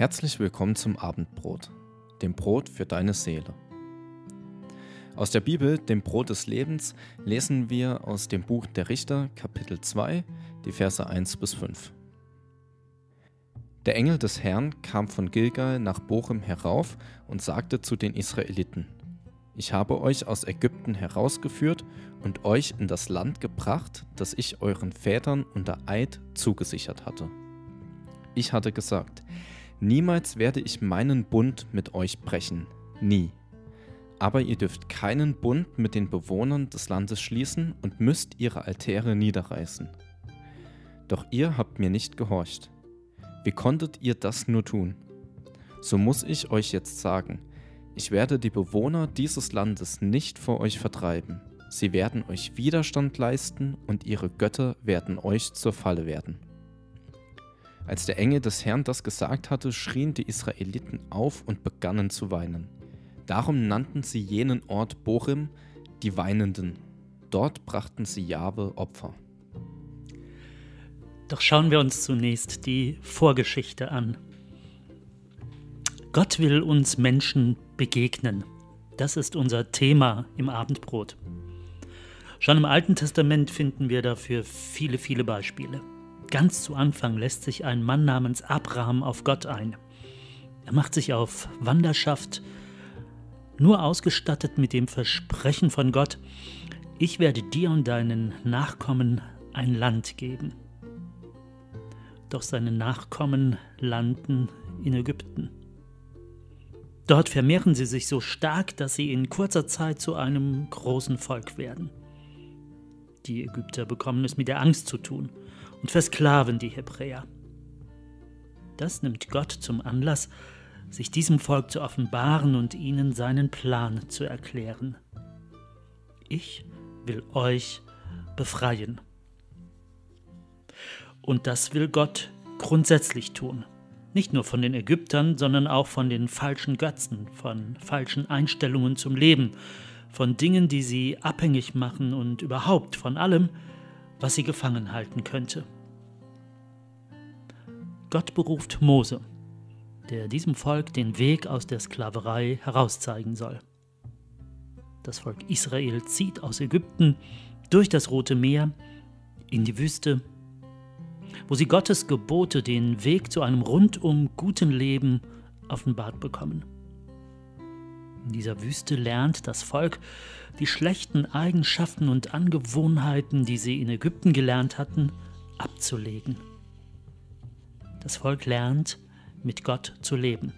Herzlich willkommen zum Abendbrot, dem Brot für deine Seele. Aus der Bibel, dem Brot des Lebens, lesen wir aus dem Buch der Richter, Kapitel 2, die Verse 1 bis 5. Der Engel des Herrn kam von Gilgal nach Bochum herauf und sagte zu den Israeliten: Ich habe euch aus Ägypten herausgeführt und euch in das Land gebracht, das ich euren Vätern unter Eid zugesichert hatte. Ich hatte gesagt, Niemals werde ich meinen Bund mit euch brechen, nie. Aber ihr dürft keinen Bund mit den Bewohnern des Landes schließen und müsst ihre Altäre niederreißen. Doch ihr habt mir nicht gehorcht. Wie konntet ihr das nur tun? So muss ich euch jetzt sagen, ich werde die Bewohner dieses Landes nicht vor euch vertreiben. Sie werden euch Widerstand leisten und ihre Götter werden euch zur Falle werden. Als der Engel des Herrn das gesagt hatte, schrien die Israeliten auf und begannen zu weinen. Darum nannten sie jenen Ort Bochim, die Weinenden. Dort brachten sie Jabe Opfer. Doch schauen wir uns zunächst die Vorgeschichte an. Gott will uns Menschen begegnen. Das ist unser Thema im Abendbrot. Schon im Alten Testament finden wir dafür viele, viele Beispiele. Ganz zu Anfang lässt sich ein Mann namens Abraham auf Gott ein. Er macht sich auf Wanderschaft, nur ausgestattet mit dem Versprechen von Gott, ich werde dir und deinen Nachkommen ein Land geben. Doch seine Nachkommen landen in Ägypten. Dort vermehren sie sich so stark, dass sie in kurzer Zeit zu einem großen Volk werden. Die Ägypter bekommen es mit der Angst zu tun und versklaven die Hebräer. Das nimmt Gott zum Anlass, sich diesem Volk zu offenbaren und ihnen seinen Plan zu erklären. Ich will euch befreien. Und das will Gott grundsätzlich tun. Nicht nur von den Ägyptern, sondern auch von den falschen Götzen, von falschen Einstellungen zum Leben, von Dingen, die sie abhängig machen und überhaupt von allem, was sie gefangen halten könnte. Gott beruft Mose, der diesem Volk den Weg aus der Sklaverei herauszeigen soll. Das Volk Israel zieht aus Ägypten durch das Rote Meer in die Wüste, wo sie Gottes Gebote den Weg zu einem rundum guten Leben offenbart bekommen. In dieser Wüste lernt das Volk die schlechten Eigenschaften und Angewohnheiten, die sie in Ägypten gelernt hatten, abzulegen. Das Volk lernt, mit Gott zu leben.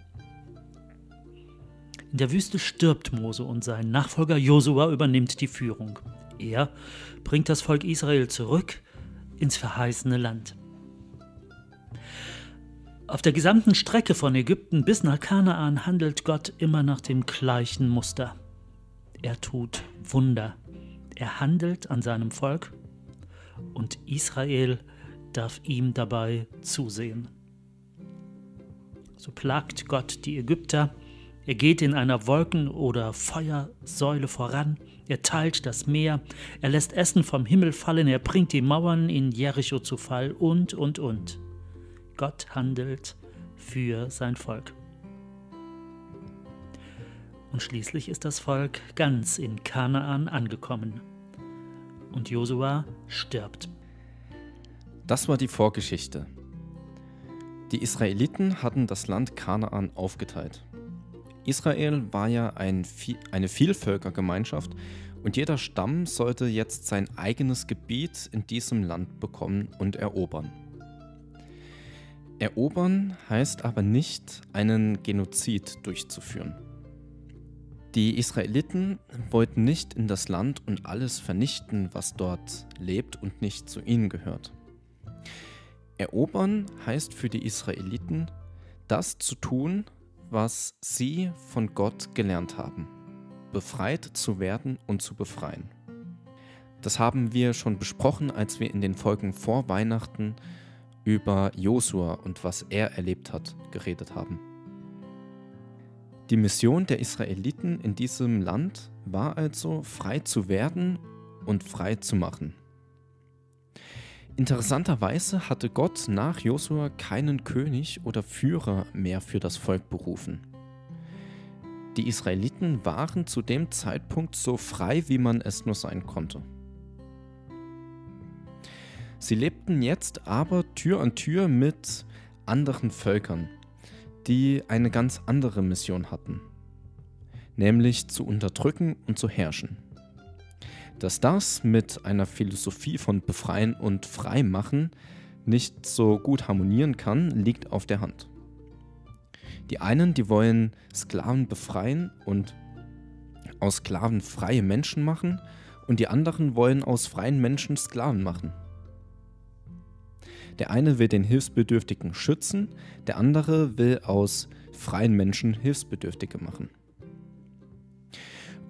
In der Wüste stirbt Mose und sein Nachfolger Josua übernimmt die Führung. Er bringt das Volk Israel zurück ins verheißene Land. Auf der gesamten Strecke von Ägypten bis nach Kanaan handelt Gott immer nach dem gleichen Muster. Er tut Wunder. Er handelt an seinem Volk und Israel darf ihm dabei zusehen. So plagt Gott die Ägypter, er geht in einer Wolken- oder Feuersäule voran, er teilt das Meer, er lässt Essen vom Himmel fallen, er bringt die Mauern in Jericho zu Fall und, und, und. Gott handelt für sein Volk. Und schließlich ist das Volk ganz in Kanaan angekommen. Und Josua stirbt. Das war die Vorgeschichte. Die Israeliten hatten das Land Kanaan aufgeteilt. Israel war ja ein, eine Vielvölkergemeinschaft und jeder Stamm sollte jetzt sein eigenes Gebiet in diesem Land bekommen und erobern. Erobern heißt aber nicht, einen Genozid durchzuführen. Die Israeliten wollten nicht in das Land und alles vernichten, was dort lebt und nicht zu ihnen gehört. Erobern heißt für die Israeliten, das zu tun, was sie von Gott gelernt haben. Befreit zu werden und zu befreien. Das haben wir schon besprochen, als wir in den Folgen vor Weihnachten über Josua und was er erlebt hat, geredet haben. Die Mission der Israeliten in diesem Land war also, frei zu werden und frei zu machen. Interessanterweise hatte Gott nach Josua keinen König oder Führer mehr für das Volk berufen. Die Israeliten waren zu dem Zeitpunkt so frei, wie man es nur sein konnte. Sie lebten jetzt aber Tür an Tür mit anderen Völkern, die eine ganz andere Mission hatten, nämlich zu unterdrücken und zu herrschen. Dass das mit einer Philosophie von Befreien und Freimachen nicht so gut harmonieren kann, liegt auf der Hand. Die einen, die wollen Sklaven befreien und aus Sklaven freie Menschen machen und die anderen wollen aus freien Menschen Sklaven machen. Der eine will den Hilfsbedürftigen schützen, der andere will aus freien Menschen Hilfsbedürftige machen.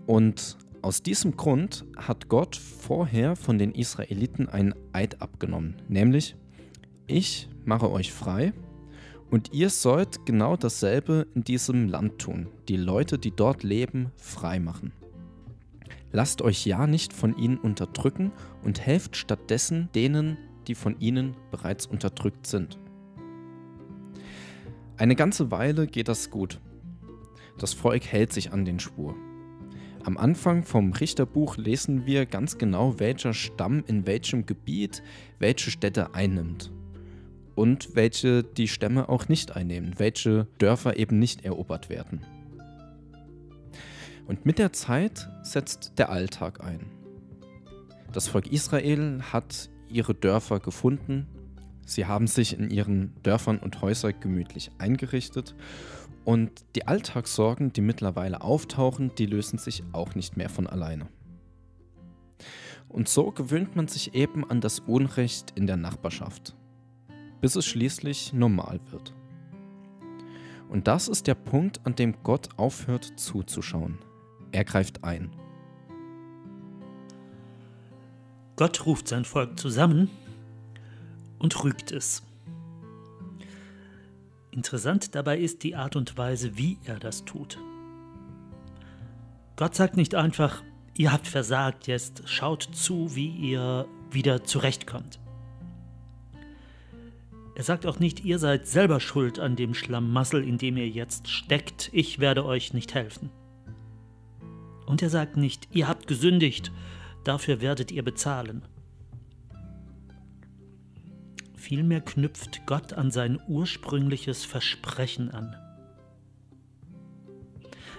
Und aus diesem Grund hat Gott vorher von den Israeliten einen Eid abgenommen, nämlich ich mache euch frei und ihr sollt genau dasselbe in diesem Land tun, die Leute, die dort leben, frei machen. Lasst euch ja nicht von ihnen unterdrücken und helft stattdessen denen, die von ihnen bereits unterdrückt sind. Eine ganze Weile geht das gut. Das Volk hält sich an den Spur. Am Anfang vom Richterbuch lesen wir ganz genau, welcher Stamm in welchem Gebiet welche Städte einnimmt. Und welche die Stämme auch nicht einnehmen, welche Dörfer eben nicht erobert werden. Und mit der Zeit setzt der Alltag ein. Das Volk Israel hat ihre Dörfer gefunden. Sie haben sich in ihren Dörfern und Häusern gemütlich eingerichtet und die Alltagssorgen, die mittlerweile auftauchen, die lösen sich auch nicht mehr von alleine. Und so gewöhnt man sich eben an das Unrecht in der Nachbarschaft, bis es schließlich normal wird. Und das ist der Punkt, an dem Gott aufhört zuzuschauen. Er greift ein. Gott ruft sein Volk zusammen und rügt es. Interessant dabei ist die Art und Weise, wie er das tut. Gott sagt nicht einfach, ihr habt versagt, jetzt schaut zu, wie ihr wieder zurechtkommt. Er sagt auch nicht, ihr seid selber schuld an dem Schlamassel, in dem ihr jetzt steckt, ich werde euch nicht helfen. Und er sagt nicht, ihr habt gesündigt, dafür werdet ihr bezahlen. Vielmehr knüpft Gott an sein ursprüngliches Versprechen an.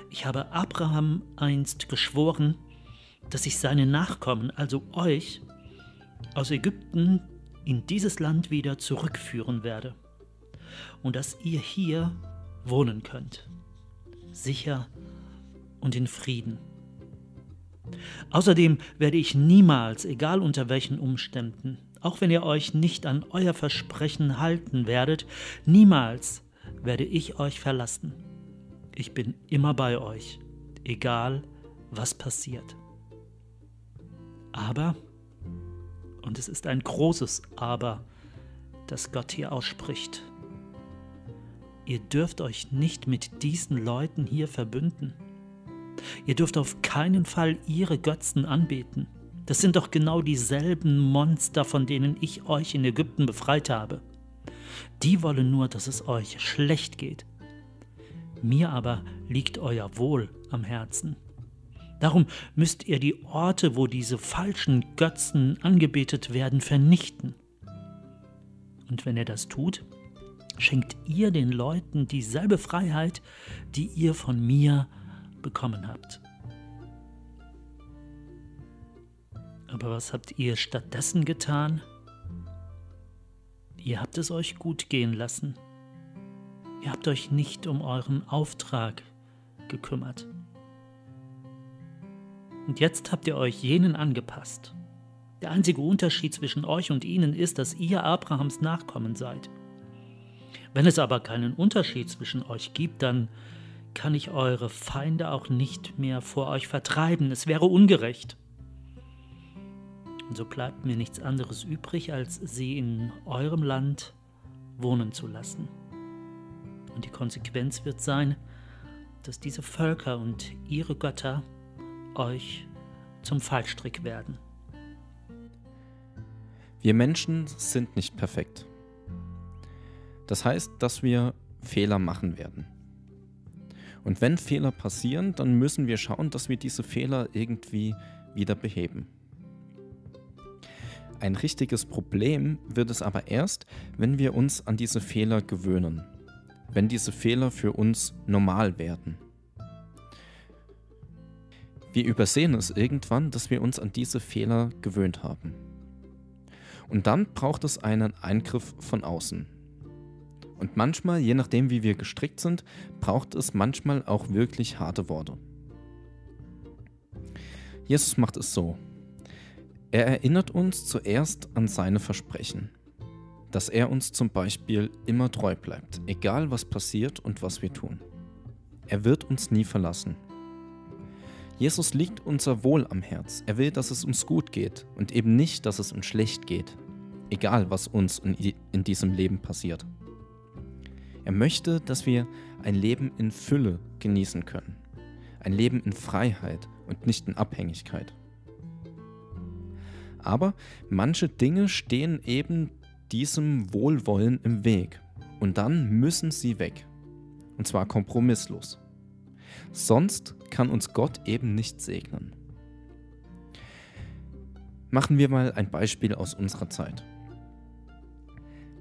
Ich habe Abraham einst geschworen, dass ich seine Nachkommen, also euch, aus Ägypten in dieses Land wieder zurückführen werde und dass ihr hier wohnen könnt, sicher und in Frieden. Außerdem werde ich niemals, egal unter welchen Umständen, auch wenn ihr euch nicht an euer Versprechen halten werdet, niemals werde ich euch verlassen. Ich bin immer bei euch, egal was passiert. Aber, und es ist ein großes Aber, das Gott hier ausspricht, ihr dürft euch nicht mit diesen Leuten hier verbünden. Ihr dürft auf keinen Fall ihre Götzen anbeten. Das sind doch genau dieselben Monster, von denen ich euch in Ägypten befreit habe. Die wollen nur, dass es euch schlecht geht. Mir aber liegt euer Wohl am Herzen. Darum müsst ihr die Orte, wo diese falschen Götzen angebetet werden, vernichten. Und wenn ihr das tut, schenkt ihr den Leuten dieselbe Freiheit, die ihr von mir bekommen habt. Aber was habt ihr stattdessen getan? Ihr habt es euch gut gehen lassen. Ihr habt euch nicht um euren Auftrag gekümmert. Und jetzt habt ihr euch jenen angepasst. Der einzige Unterschied zwischen euch und ihnen ist, dass ihr Abrahams Nachkommen seid. Wenn es aber keinen Unterschied zwischen euch gibt, dann kann ich eure Feinde auch nicht mehr vor euch vertreiben. Es wäre ungerecht. Und so bleibt mir nichts anderes übrig, als sie in eurem Land wohnen zu lassen. Und die Konsequenz wird sein, dass diese Völker und ihre Götter euch zum Fallstrick werden. Wir Menschen sind nicht perfekt. Das heißt, dass wir Fehler machen werden. Und wenn Fehler passieren, dann müssen wir schauen, dass wir diese Fehler irgendwie wieder beheben. Ein richtiges Problem wird es aber erst, wenn wir uns an diese Fehler gewöhnen, wenn diese Fehler für uns normal werden. Wir übersehen es irgendwann, dass wir uns an diese Fehler gewöhnt haben. Und dann braucht es einen Eingriff von außen. Und manchmal, je nachdem wie wir gestrickt sind, braucht es manchmal auch wirklich harte Worte. Jesus macht es so. Er erinnert uns zuerst an seine Versprechen, dass er uns zum Beispiel immer treu bleibt, egal was passiert und was wir tun. Er wird uns nie verlassen. Jesus liegt unser Wohl am Herz. Er will, dass es uns gut geht und eben nicht, dass es uns schlecht geht, egal was uns in diesem Leben passiert. Er möchte, dass wir ein Leben in Fülle genießen können. Ein Leben in Freiheit und nicht in Abhängigkeit. Aber manche Dinge stehen eben diesem Wohlwollen im Weg. Und dann müssen sie weg. Und zwar kompromisslos. Sonst kann uns Gott eben nicht segnen. Machen wir mal ein Beispiel aus unserer Zeit.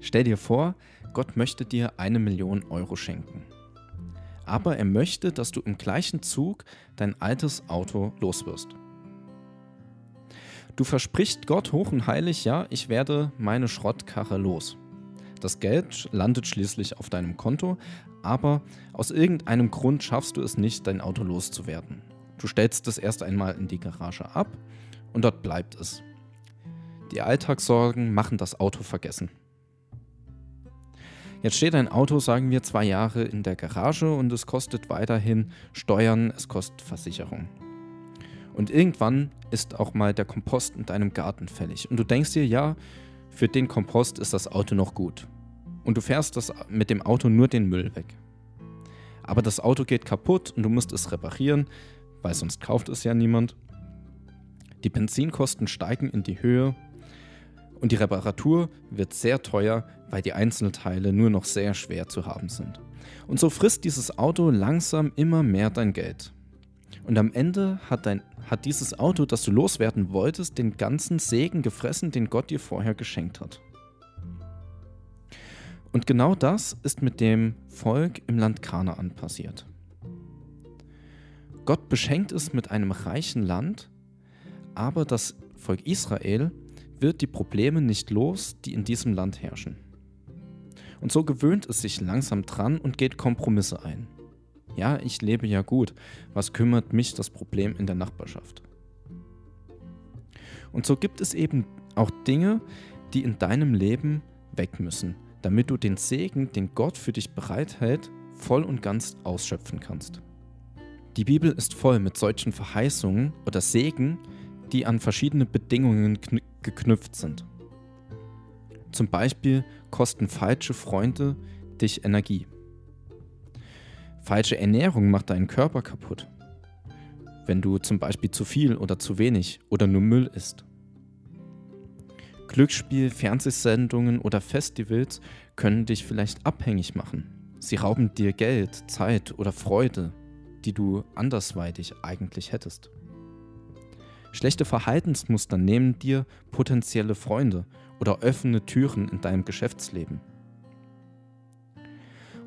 Stell dir vor, Gott möchte dir eine Million Euro schenken. Aber er möchte, dass du im gleichen Zug dein altes Auto loswirst. Du versprichst Gott hoch und heilig, ja, ich werde meine Schrottkarre los. Das Geld landet schließlich auf deinem Konto, aber aus irgendeinem Grund schaffst du es nicht, dein Auto loszuwerden. Du stellst es erst einmal in die Garage ab und dort bleibt es. Die Alltagssorgen machen das Auto vergessen. Jetzt steht ein Auto, sagen wir, zwei Jahre in der Garage und es kostet weiterhin Steuern, es kostet Versicherung. Und irgendwann ist auch mal der Kompost in deinem Garten fällig. Und du denkst dir, ja, für den Kompost ist das Auto noch gut. Und du fährst das mit dem Auto nur den Müll weg. Aber das Auto geht kaputt und du musst es reparieren, weil sonst kauft es ja niemand. Die Benzinkosten steigen in die Höhe und die Reparatur wird sehr teuer, weil die Einzelteile nur noch sehr schwer zu haben sind. Und so frisst dieses Auto langsam immer mehr dein Geld. Und am Ende hat, dein, hat dieses Auto, das du loswerden wolltest, den ganzen Segen gefressen, den Gott dir vorher geschenkt hat. Und genau das ist mit dem Volk im Land Kanaan passiert. Gott beschenkt es mit einem reichen Land, aber das Volk Israel wird die Probleme nicht los, die in diesem Land herrschen. Und so gewöhnt es sich langsam dran und geht Kompromisse ein. Ja, ich lebe ja gut, was kümmert mich das Problem in der Nachbarschaft? Und so gibt es eben auch Dinge, die in deinem Leben weg müssen, damit du den Segen, den Gott für dich bereithält, voll und ganz ausschöpfen kannst. Die Bibel ist voll mit solchen Verheißungen oder Segen, die an verschiedene Bedingungen geknüpft sind. Zum Beispiel kosten falsche Freunde dich Energie. Falsche Ernährung macht deinen Körper kaputt. Wenn du zum Beispiel zu viel oder zu wenig oder nur Müll isst. Glücksspiel, Fernsehsendungen oder Festivals können dich vielleicht abhängig machen. Sie rauben dir Geld, Zeit oder Freude, die du andersweitig eigentlich hättest. Schlechte Verhaltensmuster nehmen dir potenzielle Freunde oder öffne Türen in deinem Geschäftsleben.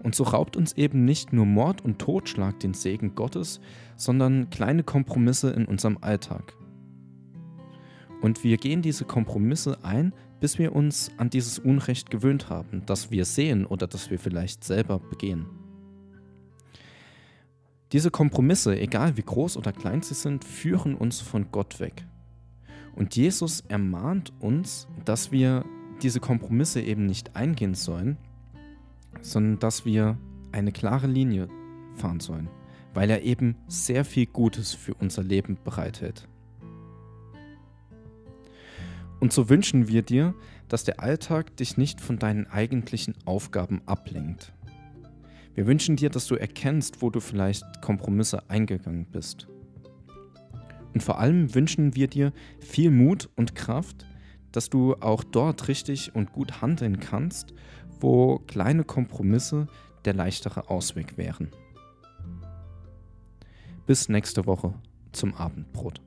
Und so raubt uns eben nicht nur Mord und Totschlag den Segen Gottes, sondern kleine Kompromisse in unserem Alltag. Und wir gehen diese Kompromisse ein, bis wir uns an dieses Unrecht gewöhnt haben, das wir sehen oder das wir vielleicht selber begehen. Diese Kompromisse, egal wie groß oder klein sie sind, führen uns von Gott weg. Und Jesus ermahnt uns, dass wir diese Kompromisse eben nicht eingehen sollen, sondern dass wir eine klare Linie fahren sollen, weil er eben sehr viel Gutes für unser Leben bereithält. Und so wünschen wir dir, dass der Alltag dich nicht von deinen eigentlichen Aufgaben ablenkt, wir wünschen dir, dass du erkennst, wo du vielleicht Kompromisse eingegangen bist. Und vor allem wünschen wir dir viel Mut und Kraft, dass du auch dort richtig und gut handeln kannst, wo kleine Kompromisse der leichtere Ausweg wären. Bis nächste Woche zum Abendbrot.